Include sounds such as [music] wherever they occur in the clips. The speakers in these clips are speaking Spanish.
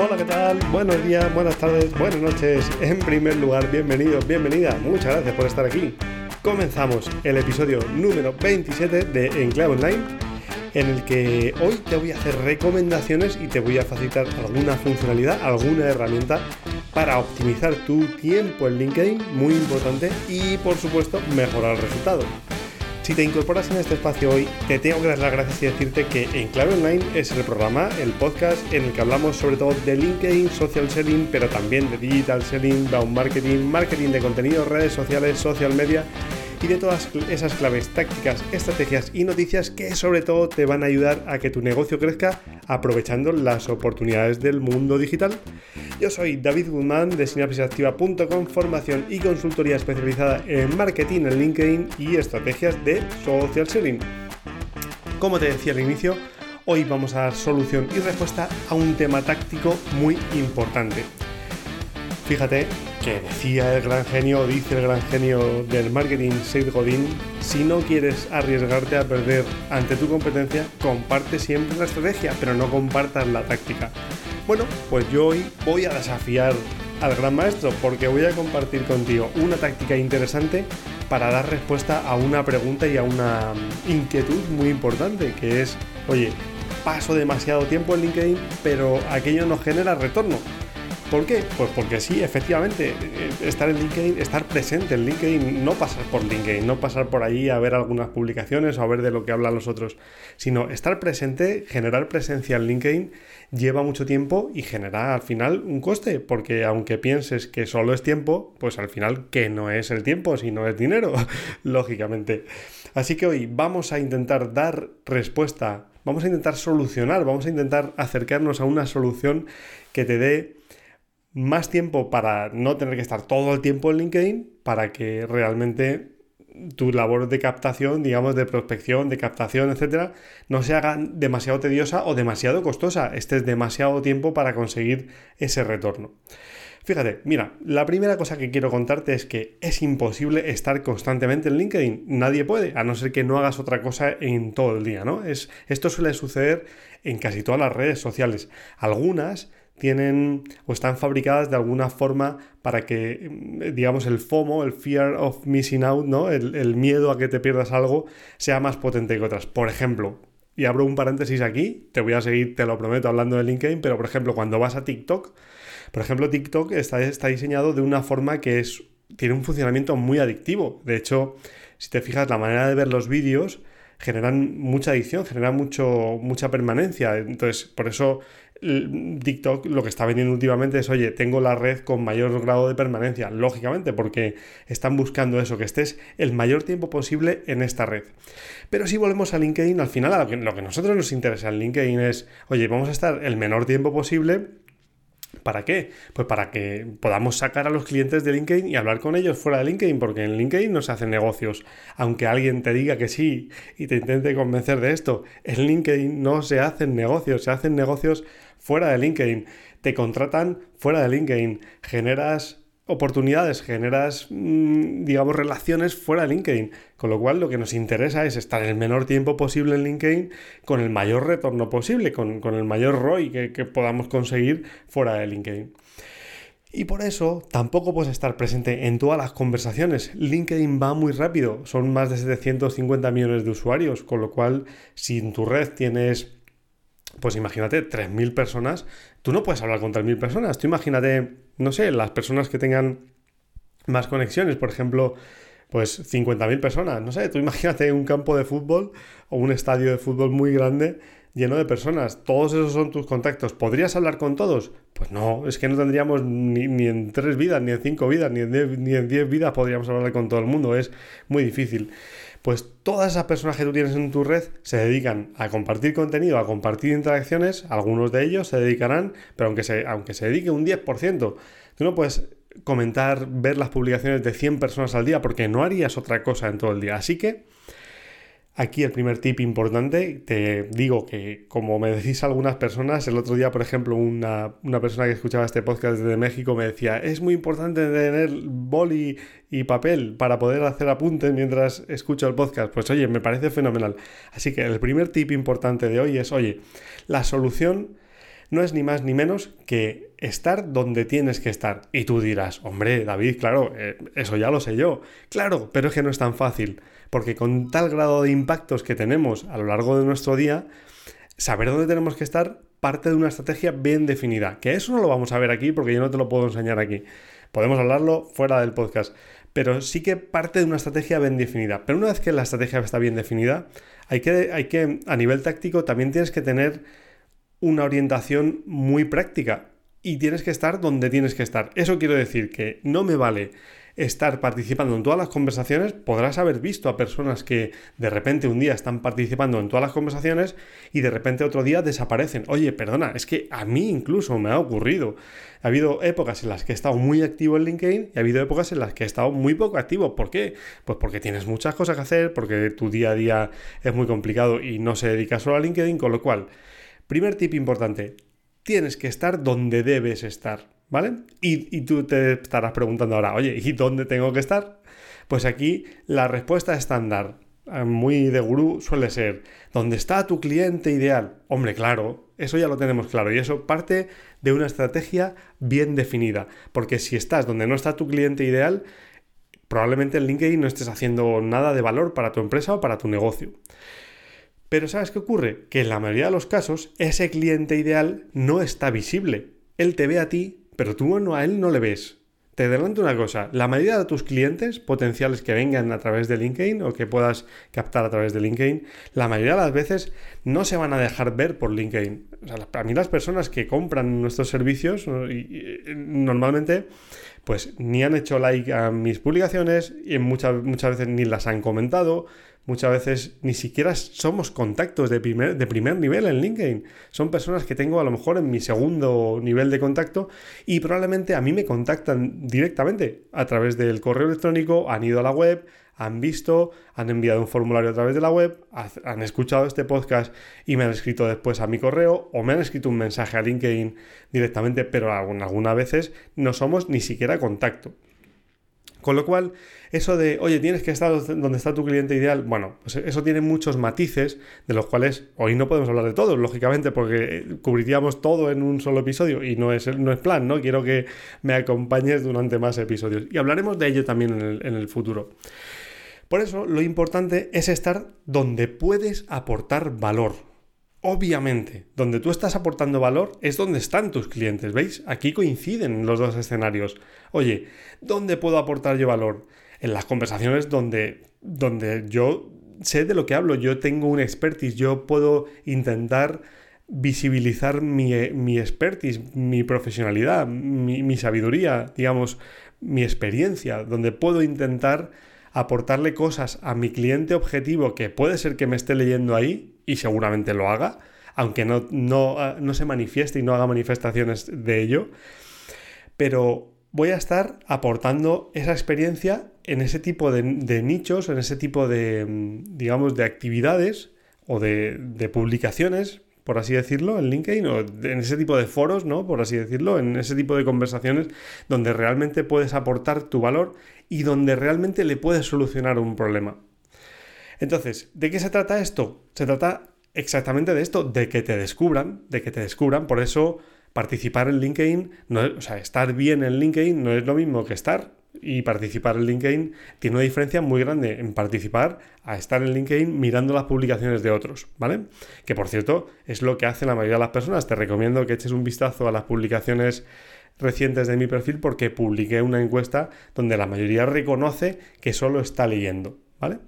Hola, ¿qué tal? Buenos días, buenas tardes, buenas noches. En primer lugar, bienvenido, bienvenida. Muchas gracias por estar aquí. Comenzamos el episodio número 27 de Enclave Online, en el que hoy te voy a hacer recomendaciones y te voy a facilitar alguna funcionalidad, alguna herramienta para optimizar tu tiempo en LinkedIn, muy importante, y por supuesto mejorar el resultado. Si te incorporas en este espacio hoy, te tengo que dar las gracias y decirte que En Clave Online es el programa, el podcast en el que hablamos sobre todo de LinkedIn, social selling, pero también de digital selling, down marketing, marketing de contenido, redes sociales, social media y de todas esas claves, tácticas, estrategias y noticias que sobre todo te van a ayudar a que tu negocio crezca aprovechando las oportunidades del mundo digital. Yo soy David Guzmán de sinapsisactiva.com, formación y consultoría especializada en marketing en LinkedIn y estrategias de social selling. Como te decía al inicio, hoy vamos a dar solución y respuesta a un tema táctico muy importante. Fíjate decía el gran genio, dice el gran genio del marketing, Seth Godin, si no quieres arriesgarte a perder ante tu competencia, comparte siempre la estrategia, pero no compartas la táctica. Bueno, pues yo hoy voy a desafiar al gran maestro porque voy a compartir contigo una táctica interesante para dar respuesta a una pregunta y a una inquietud muy importante, que es, oye, paso demasiado tiempo en LinkedIn, pero aquello no genera retorno. ¿Por qué? Pues porque sí, efectivamente, eh, estar en LinkedIn, estar presente en LinkedIn, no pasar por LinkedIn, no pasar por ahí a ver algunas publicaciones o a ver de lo que hablan los otros, sino estar presente, generar presencia en LinkedIn lleva mucho tiempo y genera al final un coste, porque aunque pienses que solo es tiempo, pues al final que no es el tiempo, sino es dinero, [laughs] lógicamente. Así que hoy vamos a intentar dar respuesta, vamos a intentar solucionar, vamos a intentar acercarnos a una solución que te dé más tiempo para no tener que estar todo el tiempo en LinkedIn, para que realmente tu labor de captación, digamos, de prospección, de captación, etcétera, no se haga demasiado tediosa o demasiado costosa. Estés demasiado tiempo para conseguir ese retorno. Fíjate, mira, la primera cosa que quiero contarte es que es imposible estar constantemente en LinkedIn. Nadie puede, a no ser que no hagas otra cosa en todo el día, ¿no? Es, esto suele suceder en casi todas las redes sociales. Algunas tienen o están fabricadas de alguna forma para que, mm, digamos, el FOMO, el fear of missing out, ¿no? El, miedo a que te pierdas algo, sea más potente que otras. Por ejemplo, y abro un paréntesis aquí, te voy a seguir, te lo prometo, hablando de LinkedIn, pero por ejemplo, cuando vas a TikTok, por ejemplo, TikTok está, está diseñado de una forma que es, tiene un funcionamiento muy adictivo. De hecho, si te fijas, la manera de ver los vídeos generan mucha adicción, generan mucho, mucha permanencia. Entonces, por eso TikTok lo que está vendiendo últimamente es, oye, tengo la red con mayor grado de permanencia, lógicamente, porque están buscando eso, que estés el mayor tiempo posible en esta red. Pero si volvemos a LinkedIn, al final lo que, lo que a nosotros nos interesa en LinkedIn es, oye, vamos a estar el menor tiempo posible ¿Para qué? Pues para que podamos sacar a los clientes de LinkedIn y hablar con ellos fuera de LinkedIn, porque en LinkedIn no se hacen negocios. Aunque alguien te diga que sí y te intente convencer de esto, en LinkedIn no se hacen negocios, se hacen negocios fuera de LinkedIn. Te contratan fuera de LinkedIn. Generas oportunidades, generas, mm, digamos, relaciones fuera de LinkedIn. Con lo cual lo que nos interesa es estar el menor tiempo posible en LinkedIn con el mayor retorno posible, con, el mayor ROI que, que podamos conseguir fuera de LinkedIn. Y por eso tampoco puedes estar presente en todas las conversaciones. LinkedIn va muy rápido, son más de 750 millones de usuarios, con lo cual si en tu red tienes pues imagínate, 3.000 personas, tú no puedes hablar con 3.000 personas, tú imagínate, no sé, las personas que tengan más conexiones, por ejemplo, pues 50.000 personas, no sé, tú imagínate un campo de fútbol o un estadio de fútbol muy grande lleno de personas, todos esos son tus contactos, ¿podrías hablar con todos? Pues no, es que no tendríamos ni, en tres vidas, ni en cinco vidas, ni en, diez, ni en diez vidas podríamos hablar con todo el mundo, es muy difícil pues todas esas personas que tú tienes en tu red se dedican a compartir contenido, a compartir interacciones, algunos de ellos se dedicarán, pero aunque se, aunque se dedique un 10%, tú no puedes comentar, ver las publicaciones de 100 personas al día porque no harías otra cosa en todo el día. Así que Aquí el primer tip importante, te digo que como me decís algunas personas, el otro día, por ejemplo, una, persona que escuchaba este podcast desde México me decía, es muy importante tener boli y papel para poder hacer apuntes mientras escucho el podcast. Pues oye, me parece fenomenal. Así que el primer tip importante de hoy es, oye, la solución no es ni más ni menos que estar donde tienes que estar. Y tú dirás, hombre, David, claro, eh, eso ya lo sé yo. Claro, pero es que no es tan fácil, porque con tal grado de impactos que tenemos a lo largo de nuestro día, saber dónde tenemos que estar parte de una estrategia bien definida. Que eso no lo vamos a ver aquí porque yo no te lo puedo enseñar aquí. Podemos hablarlo fuera del podcast. Pero sí que parte de una estrategia bien definida. Pero una vez que la estrategia está bien definida, hay que, hay que a nivel táctico, también tienes que tener una orientación muy práctica y tienes que estar donde tienes que estar. Eso quiero decir que no me vale estar participando en todas las conversaciones, podrás haber visto a personas que de repente un día están participando en todas las conversaciones y de repente otro día desaparecen. Oye, perdona, es que a mí incluso me ha ocurrido. Ha habido épocas en las que he estado muy activo en LinkedIn y ha habido épocas en las que he estado muy poco activo. ¿Por qué? Pues porque tienes muchas cosas que hacer, porque tu día a día es muy complicado y no se dedica solo a LinkedIn, con lo cual, primer tip importante, tienes que estar donde debes estar. ¿Vale? Y, tú te estarás preguntando ahora, oye, ¿y dónde tengo que estar? Pues aquí la respuesta estándar, eh, muy de gurú, suele ser, ¿dónde está tu cliente ideal? Hombre, claro, eso ya lo tenemos claro y eso parte de una estrategia bien definida, porque si estás donde no está tu cliente ideal, probablemente en LinkedIn no estés haciendo nada de valor para tu empresa o para tu negocio. Pero ¿sabes qué ocurre? Que en la mayoría de los casos ese cliente ideal no está visible. Él te ve a ti pero tú no, a él no le ves. Te adelanto una cosa, la mayoría de tus clientes potenciales que vengan a través de LinkedIn o que puedas captar a través de LinkedIn, la mayoría de las veces no se van a dejar ver por LinkedIn. O sea, para mí las personas que compran nuestros servicios normalmente pues ni han hecho like a mis publicaciones y muchas, muchas veces ni las han comentado, Muchas veces ni siquiera somos contactos de primer, nivel en LinkedIn. Son personas que tengo a lo mejor en mi segundo nivel de contacto y probablemente a mí me contactan directamente a través del correo electrónico, han ido a la web, han visto, han enviado un formulario a través de la web, han escuchado este podcast y me han escrito después a mi correo o me han escrito un mensaje a LinkedIn directamente, pero algunas veces no somos ni siquiera contacto. Con lo cual, eso de, oye, tienes que estar donde está tu cliente ideal, bueno, pues eso tiene muchos matices, de los cuales hoy no podemos hablar de todos, lógicamente, porque cubriríamos todo en un solo episodio y no es, no es plan, ¿no? Quiero que me acompañes durante más episodios. Y hablaremos de ello también en el futuro. Por eso, lo importante es estar donde puedes aportar valor, Obviamente, donde tú estás aportando valor es donde están tus clientes, ¿veis? Aquí coinciden los dos escenarios. Oye, ¿dónde puedo aportar yo valor? En las conversaciones donde, donde yo sé de lo que hablo, yo tengo un expertise, yo puedo intentar visibilizar mi, mi expertise, mi profesionalidad, mi, mi sabiduría, digamos, mi experiencia, donde puedo intentar aportarle cosas a mi cliente objetivo que puede ser que me esté leyendo ahí y seguramente lo haga, aunque no, no, se manifieste y no haga manifestaciones de ello, pero voy a estar aportando esa experiencia en ese tipo de, nichos, en ese tipo de, digamos, de actividades o de, de, publicaciones, por así decirlo, en LinkedIn, o en ese tipo de foros, ¿no? Por así decirlo, en ese tipo de conversaciones donde realmente puedes aportar tu valor y donde realmente le puedes solucionar un problema. Entonces, ¿de qué se trata esto? Se trata exactamente de esto, de que te descubran, de que te descubran. Por eso, participar en LinkedIn, no o sea, estar bien en LinkedIn no es lo mismo que estar. Y participar en LinkedIn tiene una diferencia muy grande en participar a estar en LinkedIn mirando las publicaciones de otros, ¿vale? Que por cierto, es lo que hacen la mayoría de las personas. Te recomiendo que eches un vistazo a las publicaciones recientes de mi perfil porque publiqué una encuesta donde la mayoría reconoce que solo está leyendo, ¿vale?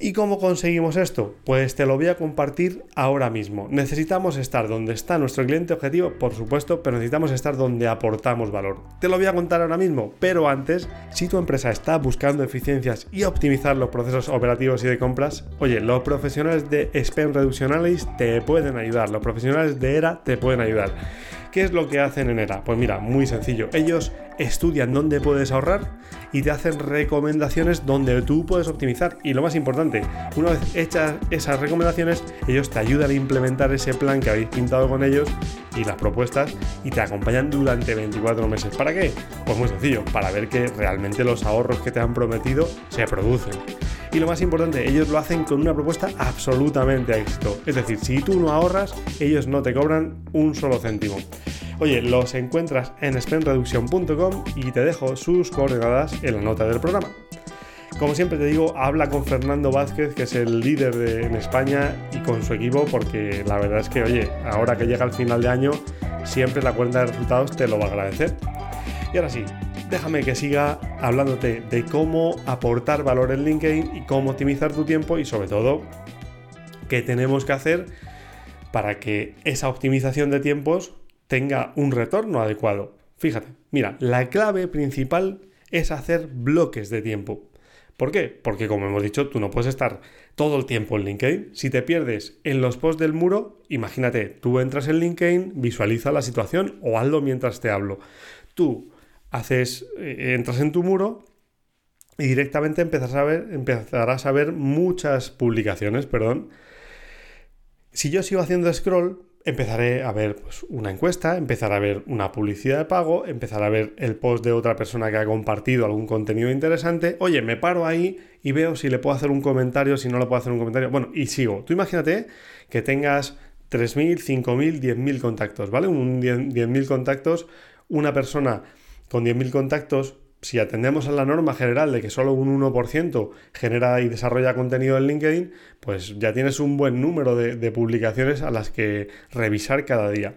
¿Y cómo conseguimos esto? Pues te lo voy a compartir ahora mismo. Necesitamos estar donde está nuestro cliente objetivo, por supuesto, pero necesitamos estar donde aportamos valor. Te lo voy a contar ahora mismo, pero antes, si tu empresa está buscando eficiencias y optimizar los procesos operativos y de compras, oye, los profesionales de Spend Reduction te pueden ayudar, los profesionales de ERA te pueden ayudar. ¿Qué es lo que hacen en ERA? Pues mira, muy sencillo. Ellos estudian dónde puedes ahorrar y te hacen recomendaciones donde tú puedes optimizar. Y lo más importante, una vez hechas esas recomendaciones, ellos te ayudan a implementar ese plan que habéis pintado con ellos y las propuestas y te acompañan durante 24 meses. ¿Para qué? Pues muy sencillo, para ver que realmente los ahorros que te han prometido se producen. Y lo más importante, ellos lo hacen con una propuesta absolutamente a éxito. Es decir, si tú no ahorras, ellos no te cobran un solo céntimo. Oye, los encuentras en spendreduction.com y te dejo sus coordenadas en la nota del programa. Como siempre te digo, habla con Fernando Vázquez, que es el líder en España, y con su equipo, porque la verdad es que, oye, ahora que llega el final de año, siempre la cuenta de resultados te lo va a agradecer. Y ahora sí, déjame que siga hablándote de cómo aportar valor en LinkedIn y cómo optimizar tu tiempo y sobre todo qué tenemos que hacer para que esa optimización de tiempos tenga un retorno adecuado. Fíjate, mira, la clave principal es hacer bloques de tiempo. ¿Por qué? Porque como hemos dicho, tú no puedes estar todo el tiempo en LinkedIn. Si te pierdes en los posts del muro, imagínate, tú entras en LinkedIn, visualiza la situación o hazlo mientras te hablo. Tú haces, eh, entras en tu muro y directamente empezarás a ver, empezarás a ver muchas publicaciones, perdón. Si yo sigo haciendo scroll, empezaré a ver pues, una encuesta, empezar a ver una publicidad de pago, empezar a ver el post de otra persona que ha compartido algún contenido interesante. Oye, me paro ahí y veo si le puedo hacer un comentario, si no le puedo hacer un comentario. Bueno, y sigo. Tú imagínate que tengas 3.000, 5.000, 10.000 contactos, ¿vale? Un 10.000 contactos, una persona con 10.000 contactos si atendemos a la norma general de que solo un 1% genera y desarrolla contenido en LinkedIn, pues ya tienes un buen número de, publicaciones a las que revisar cada día.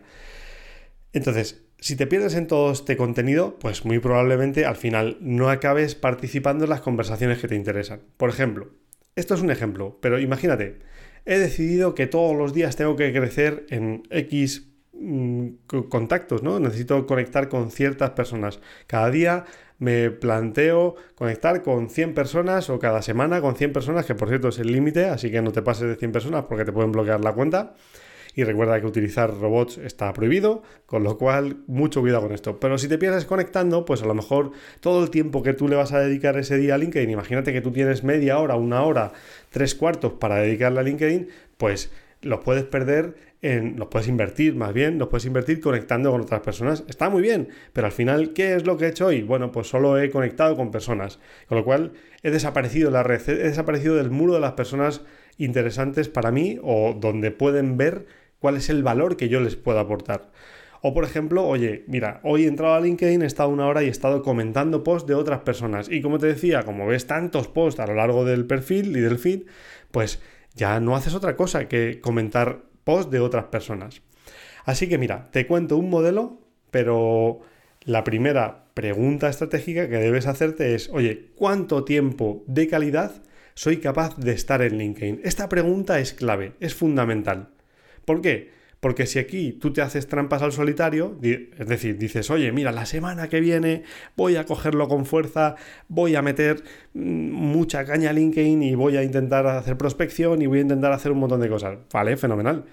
Entonces, si te pierdes en todo este contenido, pues muy probablemente al final no acabes participando en las conversaciones que te interesan. Por ejemplo, esto es un ejemplo, pero imagínate, he decidido que todos los días tengo que crecer en X contactos, ¿no? Necesito conectar con ciertas personas. Cada día me planteo conectar con 100 personas o cada semana con 100 personas, que por cierto es el límite, así que no te pases de 100 personas porque te pueden bloquear la cuenta. Y recuerda que utilizar robots está prohibido, con lo cual mucho cuidado con esto. Pero si te pierdes conectando, pues a lo mejor todo el tiempo que tú le vas a dedicar ese día a LinkedIn, imagínate que tú tienes media hora, una hora, tres cuartos para dedicarle a LinkedIn, pues los puedes perder en, los puedes invertir más bien, los puedes invertir conectando con otras personas. Está muy bien, pero al final, ¿qué es lo que he hecho hoy? Bueno, pues solo he conectado con personas, con lo cual he desaparecido de la red, he desaparecido del muro de las personas interesantes para mí o donde pueden ver cuál es el valor que yo les puedo aportar. O por ejemplo, oye, mira, hoy he entrado a LinkedIn, he estado una hora y he estado comentando posts de otras personas. Y como te decía, como ves tantos posts a lo largo del perfil y del feed, pues ya no haces otra cosa que comentar posts de otras personas. Así que mira, te cuento un modelo, pero la primera pregunta estratégica que debes hacerte es, oye, ¿cuánto tiempo de calidad soy capaz de estar en LinkedIn? Esta pregunta es clave, es fundamental. ¿Por qué? Porque si aquí tú te haces trampas al solitario, es decir, dices, oye, mira, la semana que viene voy a cogerlo con fuerza, voy a meter mm, mucha caña a LinkedIn y voy a intentar hacer prospección y voy a intentar hacer un montón de cosas. Vale, fenomenal.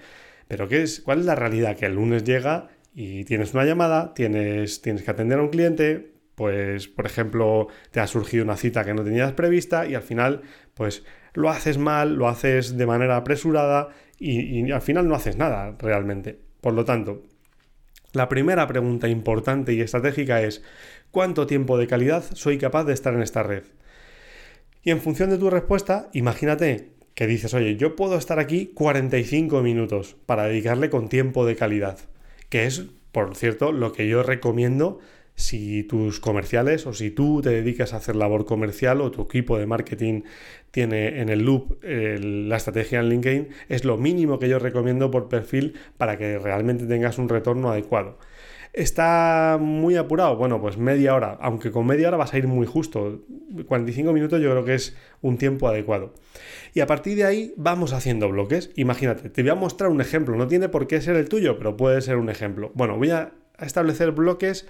Pero ¿qué es? ¿cuál es la realidad? Que el lunes llega y tienes una llamada, tienes, tienes que atender a un cliente, pues, por ejemplo, te ha surgido una cita que no tenías prevista y al final, pues, lo haces mal, lo haces de manera apresurada y, al final no haces nada realmente. Por lo tanto, la primera pregunta importante y estratégica es ¿cuánto tiempo de calidad soy capaz de estar en esta red? Y en función de tu respuesta, imagínate que dices, oye, yo puedo estar aquí 45 minutos para dedicarle con tiempo de calidad, que es, por cierto, lo que yo recomiendo si tus comerciales o si tú te dedicas a hacer labor comercial o tu equipo de marketing tiene en el loop la estrategia en LinkedIn, es lo mínimo que yo recomiendo por perfil para que realmente tengas un retorno adecuado. ¿Está muy apurado? Bueno, pues media hora, aunque con media hora vas a ir muy justo. 45 minutos yo creo que es un tiempo adecuado. Y a partir de ahí vamos haciendo bloques. Imagínate, te voy a mostrar un ejemplo, no tiene por qué ser el tuyo, pero puede ser un ejemplo. Bueno, voy a establecer bloques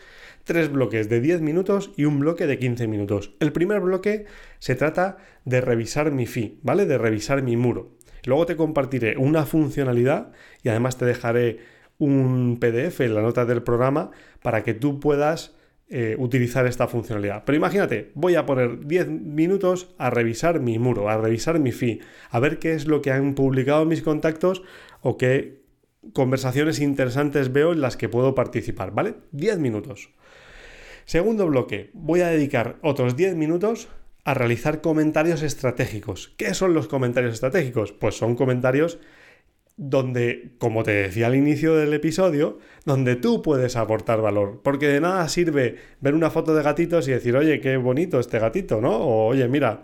tres bloques de 10 minutos y un bloque de 15 minutos. El primer bloque se trata de revisar mi feed, ¿vale? De revisar mi muro. Luego te compartiré una funcionalidad y además te dejaré un PDF en la nota del programa para que tú puedas eh, utilizar esta funcionalidad. Pero imagínate, voy a poner 10 minutos a revisar mi muro, a revisar mi feed, a ver qué es lo que han publicado mis contactos o qué conversaciones interesantes veo en las que puedo participar, ¿vale? 10 minutos. Segundo bloque, voy a dedicar otros 10 minutos a realizar comentarios estratégicos. ¿Qué son los comentarios estratégicos? Pues son comentarios donde, como te decía al inicio del episodio, donde tú puedes aportar valor. Porque de nada sirve ver una foto de gatitos y decir, oye, qué bonito este gatito, ¿no? O oye, mira,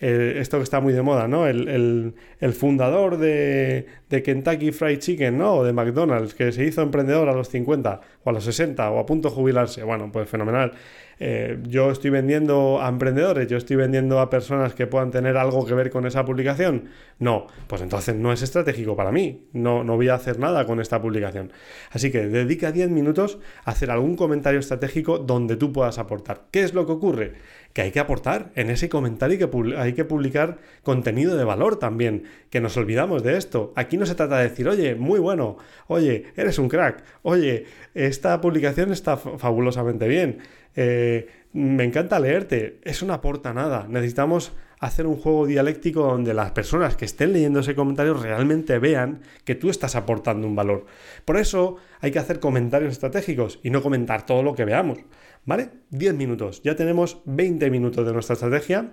eh, esto que está muy de moda, ¿no? El, fundador de, de, Kentucky Fried Chicken, ¿no? O de McDonald's, que se hizo emprendedor a los 50 o a los 60 o a punto de jubilarse. Bueno, pues fenomenal. Eh, yo estoy vendiendo a emprendedores, yo estoy vendiendo a personas que puedan tener algo que ver con esa publicación. No, pues entonces no es estratégico para mí. No, no voy a hacer nada con esta publicación. Así que dedica 10 minutos a hacer algún comentario estratégico donde tú puedas aportar. ¿Qué es lo que ocurre? que hay que aportar en ese comentario que hay que publicar contenido de valor también, que nos olvidamos de esto. Aquí no se trata de decir, oye, muy bueno, oye, eres un crack, oye, esta publicación está fabulosamente bien, eh, me encanta leerte, eso no aporta nada, necesitamos hacer un juego dialéctico donde las personas que estén leyendo ese comentario realmente vean que tú estás aportando un valor. Por eso hay que hacer comentarios estratégicos y no comentar todo lo que veamos. ¿Vale? 10 minutos. Ya tenemos 20 minutos de nuestra estrategia.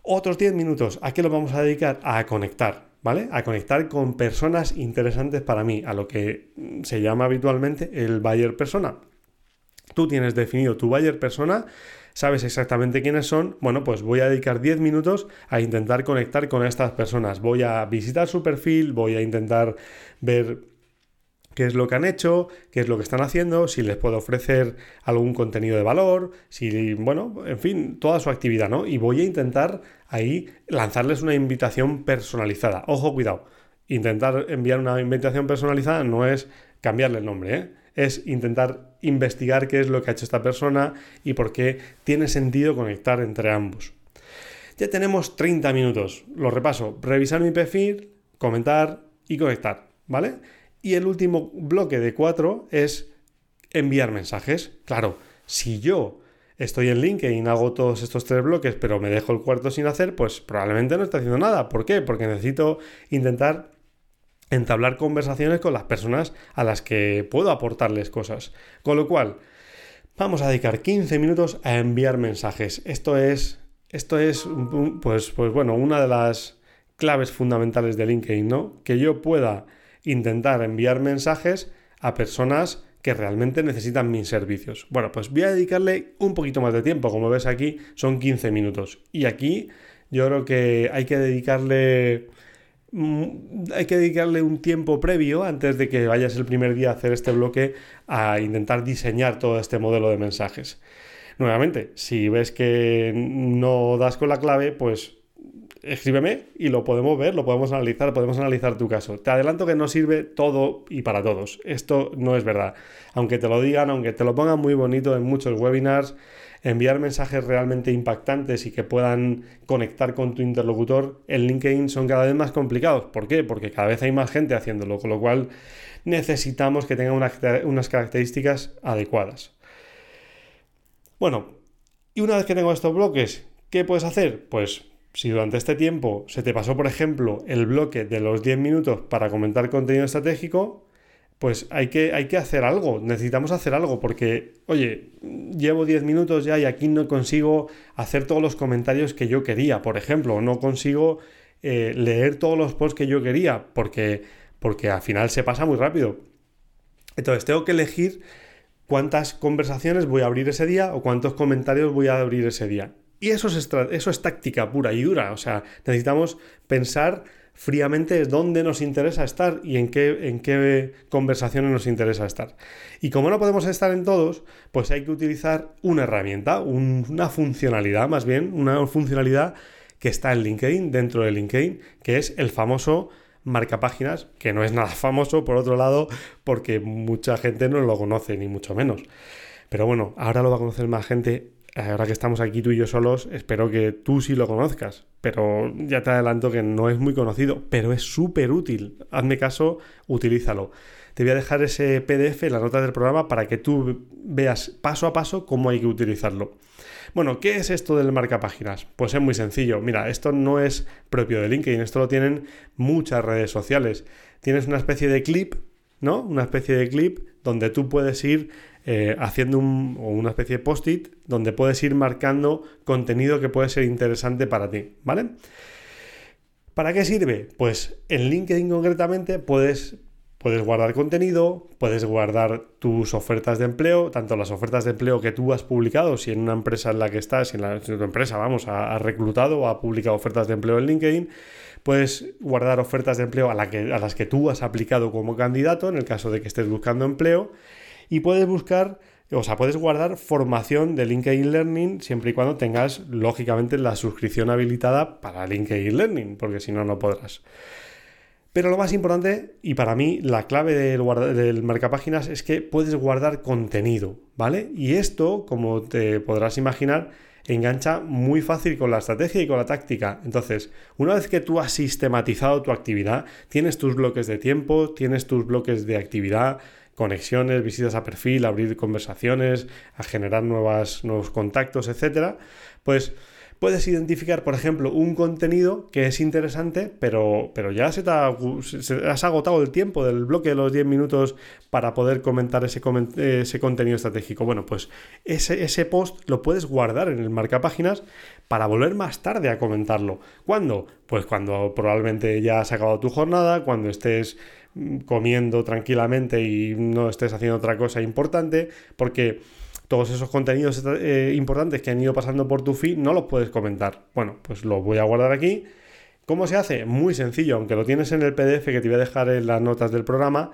Otros 10 minutos, ¿a qué lo vamos a dedicar? A conectar, ¿vale? A conectar con personas interesantes para mí, a lo que se llama habitualmente el buyer persona. Tú tienes definido tu buyer persona, sabes exactamente quiénes son, bueno, pues voy a dedicar 10 minutos a intentar conectar con estas personas. Voy a visitar su perfil, voy a intentar ver qué es lo que han hecho, qué es lo que están haciendo, si les puedo ofrecer algún contenido de valor, si, bueno, en fin, toda su actividad, ¿no? Y voy a intentar ahí lanzarles una invitación personalizada. Ojo, cuidado. Intentar enviar una invitación personalizada no es cambiarle el nombre, ¿eh? Es intentar investigar qué es lo que ha hecho esta persona y por qué tiene sentido conectar entre ambos. Ya tenemos 30 minutos. Lo repaso. Revisar mi perfil, comentar y conectar, ¿vale? Y el último bloque de cuatro es enviar mensajes. Claro, si yo estoy en LinkedIn, hago todos estos tres bloques, pero me dejo el cuarto sin hacer, pues probablemente no estoy haciendo nada. ¿Por qué? Porque necesito intentar entablar conversaciones con las personas a las que puedo aportarles cosas. Con lo cual, vamos a dedicar 15 minutos a enviar mensajes. Esto es, esto es, pues, pues bueno, una de las claves fundamentales de LinkedIn, ¿no? Que yo pueda intentar enviar mensajes a personas que realmente necesitan mis servicios. Bueno, pues voy a dedicarle un poquito más de tiempo, como ves aquí son 15 minutos. Y aquí yo creo que hay que dedicarle hay que dedicarle un tiempo previo antes de que vayas el primer día a hacer este bloque a intentar diseñar todo este modelo de mensajes. Nuevamente, si ves que no das con la clave, pues escríbeme y lo podemos ver, lo podemos analizar, podemos analizar tu caso. Te adelanto que no sirve todo y para todos. Esto no es verdad. Aunque te lo digan, aunque te lo pongan muy bonito en muchos webinars, enviar mensajes realmente impactantes y que puedan conectar con tu interlocutor en LinkedIn son cada vez más complicados. ¿Por qué? Porque cada vez hay más gente haciéndolo, con lo cual necesitamos que tengan unas características adecuadas. Bueno, y una vez que tengo estos bloques, ¿qué puedes hacer? Pues si durante este tiempo se te pasó, por ejemplo, el bloque de los 10 minutos para comentar contenido estratégico, pues hay que, hay que hacer algo, necesitamos hacer algo, porque, oye, llevo 10 minutos ya y aquí no consigo hacer todos los comentarios que yo quería, por ejemplo, no consigo eh, leer todos los posts que yo quería, porque, porque al final se pasa muy rápido. Entonces tengo que elegir cuántas conversaciones voy a abrir ese día o cuántos comentarios voy a abrir ese día. Y eso es, eso es táctica pura y dura. O sea, necesitamos pensar fríamente dónde nos interesa estar y en qué, en qué conversaciones nos interesa estar. Y como no podemos estar en todos, pues hay que utilizar una herramienta, una funcionalidad más bien, una funcionalidad que está en LinkedIn, dentro de LinkedIn, que es el famoso marca páginas, que no es nada [laughs] famoso, por otro lado, porque mucha gente no lo conoce, ni mucho menos. Pero bueno, ahora lo va a conocer más gente ahora que estamos aquí tú y yo solos, espero que tú sí lo conozcas, pero ya te adelanto que no es muy conocido, pero es súper útil. Hazme caso, utilízalo. Te voy a dejar ese PDF en la nota del programa para que tú veas paso a paso cómo hay que utilizarlo. Bueno, ¿qué es esto del marca páginas? Pues es muy sencillo. Mira, esto no es propio de LinkedIn, esto lo tienen muchas redes sociales. Tienes una especie de clip, ¿no? Una especie de clip donde tú puedes ir eh, haciendo una especie de post-it donde puedes ir marcando contenido que puede ser interesante para ti, ¿vale? ¿Para qué sirve? Pues en LinkedIn concretamente puedes, puedes guardar contenido, puedes guardar tus ofertas de empleo, tanto las ofertas de empleo que tú has publicado, si en una empresa en la que estás, si en, la, tu empresa, vamos, ha, reclutado o ha publicado ofertas de empleo en LinkedIn, puedes guardar ofertas de empleo a, que, a las que tú has aplicado como candidato, en el caso de que estés buscando empleo, y puedes buscar, o sea, puedes guardar formación de LinkedIn Learning siempre y cuando tengas, lógicamente, la suscripción habilitada para LinkedIn Learning, porque si no, no podrás. Pero lo más importante, y para mí la clave del, del marcapáginas es que puedes guardar contenido, ¿vale? Y esto, como te podrás imaginar, engancha muy fácil con la estrategia y con la táctica. Entonces, una vez que tú has sistematizado tu actividad, tienes tus bloques de tiempo, tienes tus bloques de actividad, conexiones, visitas a perfil, abrir conversaciones, a generar nuevas, nuevos contactos, etcétera, pues puedes identificar, por ejemplo, un contenido que es interesante, pero, pero ya se te, has agotado el tiempo del bloque de los 10 minutos para poder comentar ese, contenido estratégico. Bueno, pues ese, ese, post lo puedes guardar en el marcapáginas para volver más tarde a comentarlo. ¿Cuándo? Pues cuando probablemente ya has acabado tu jornada, cuando estés comiendo tranquilamente y no estés haciendo otra cosa importante, porque todos esos contenidos eh, importantes que han ido pasando por tu feed no los puedes comentar. Bueno, pues lo voy a guardar aquí. ¿Cómo se hace? Muy sencillo, aunque lo tienes en el PDF que te voy a dejar en las notas del programa.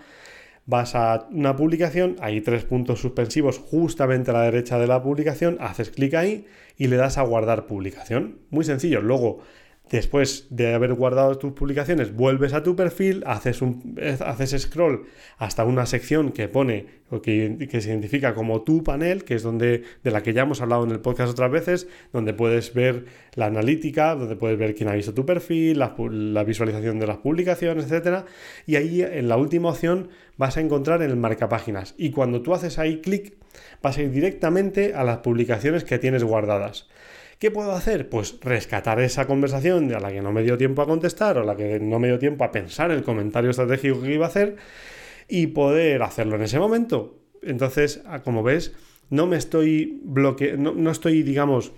Vas a una publicación, hay tres puntos suspensivos justamente a la derecha de la publicación, haces clic ahí y le das a guardar publicación. Muy sencillo. Luego Después de haber guardado tus publicaciones, vuelves a tu perfil, haces, un, haces scroll hasta una sección que pone o que, se identifica como tu panel, que es donde de la que ya hemos hablado en el podcast otras veces, donde puedes ver la analítica, donde puedes ver quién ha visto tu perfil, la, la visualización de las publicaciones, etc. Y ahí en la última opción vas a encontrar el marcapáginas. Y cuando tú haces ahí clic, vas a ir directamente a las publicaciones que tienes guardadas. ¿Qué puedo hacer? Pues rescatar esa conversación a la que no me dio tiempo a contestar o a la que no me dio tiempo a pensar el comentario estratégico que iba a hacer y poder hacerlo en ese momento. Entonces, como ves, no me estoy bloqueando, no estoy, digamos,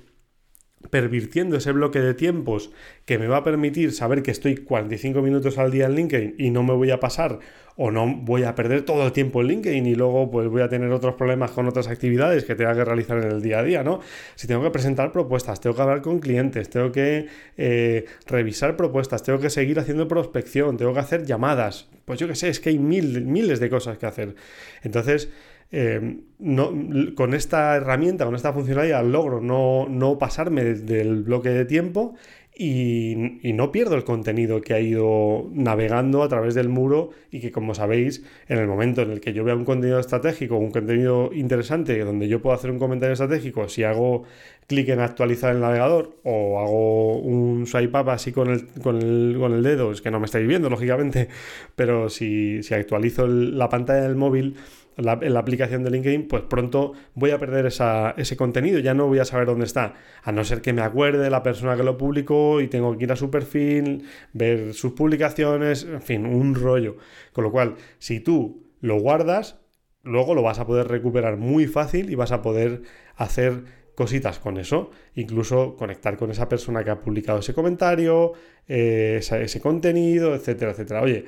pervirtiendo ese bloque de tiempos que me va a permitir saber que estoy 45 minutos al día en LinkedIn y no me voy a pasar o no voy a perder todo el tiempo en LinkedIn y luego pues voy a tener otros problemas con otras actividades que tenga que realizar en el día a día, ¿no? Si tengo que presentar propuestas, tengo que hablar con clientes, tengo que eh, revisar propuestas, tengo que seguir haciendo prospección, tengo que hacer llamadas, pues yo qué sé, es que hay mil, miles de cosas que hacer. Entonces, eh, no, con esta herramienta, con esta funcionalidad, logro no, no pasarme del bloque de tiempo y, no pierdo el contenido que ha ido navegando a través del muro y que como sabéis, en el momento en el que yo vea un contenido estratégico, un contenido interesante donde yo puedo hacer un comentario estratégico, si hago clic en actualizar el navegador o hago un swipe up así con el, con el, dedo, es que no me estáis viendo lógicamente, pero si, si actualizo la pantalla del móvil, la, en la aplicación de LinkedIn, pues pronto voy a perder ese contenido, ya no voy a saber dónde está, a no ser que me acuerde la persona que lo publicó y tengo que ir a su perfil, ver sus publicaciones, en fin, un rollo. Con lo cual, si tú lo guardas, luego lo vas a poder recuperar muy fácil y vas a poder hacer cositas con eso, incluso conectar con esa persona que ha publicado ese comentario, eh, ese contenido, etcétera, etcétera. Oye,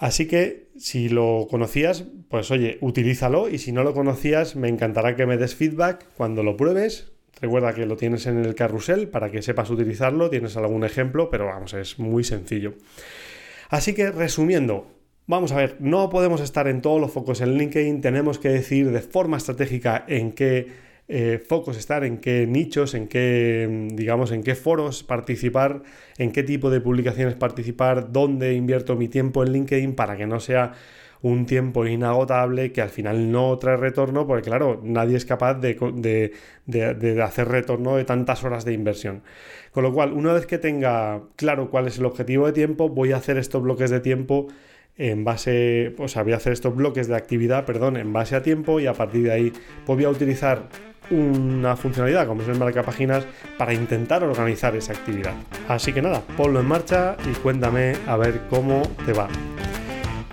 Así que si lo conocías, pues oye, utilízalo y si no lo conocías, me encantará que me des feedback cuando lo pruebes. Recuerda que lo tienes en el carrusel para que sepas utilizarlo, tienes algún ejemplo, pero vamos, es muy sencillo. Así que resumiendo, vamos a ver, no podemos estar en todos los focos en LinkedIn, tenemos que decir de forma estratégica en qué eh, focos estar, en qué nichos, en qué, digamos, en qué foros participar, en qué tipo de publicaciones participar, dónde invierto mi tiempo en LinkedIn para que no sea un tiempo inagotable que al final no trae retorno, porque claro, nadie es capaz de, de, hacer retorno de tantas horas de inversión. Con lo cual, una vez que tenga claro cuál es el objetivo de tiempo, voy a hacer estos bloques de tiempo en base, o sea, voy a hacer estos bloques de actividad, perdón, en base a tiempo y a partir de ahí pues voy a utilizar una funcionalidad como es el marcapáginas para intentar organizar esa actividad. Así que nada, ponlo en marcha y cuéntame a ver cómo te va.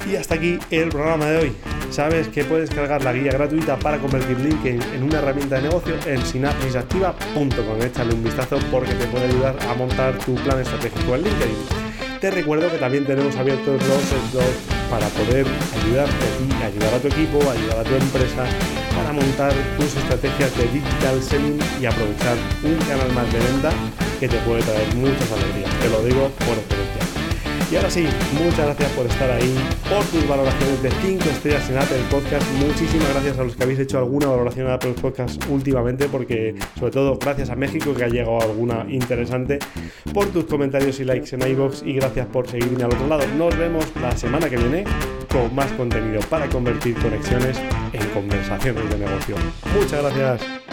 Y hasta aquí el programa de hoy. Sabes que puedes cargar la guía gratuita para convertir LinkedIn en una herramienta de negocio en sinapsisactiva.com. Échale un vistazo porque te puede ayudar a montar tu plan estratégico en LinkedIn. Te recuerdo que también tenemos abiertos los slots para poder ayudarte a ayudar a tu equipo, ayudar a tu empresa para montar tus estrategias de digital selling y aprovechar un canal más de venta que te puede traer muchas alegrías. Te lo digo por experiencia. Y ahora sí, muchas gracias por estar ahí, por tus valoraciones de 5 estrellas en Apple Podcast. Muchísimas gracias a los que habéis hecho alguna valoración en Apple Podcast últimamente, porque sobre todo gracias a México que ha llegado alguna interesante, por tus comentarios y likes en iBox y gracias por seguirme al otro lado. Nos vemos la semana que viene con más contenido para convertir conexiones en conversaciones de negocio. Muchas gracias.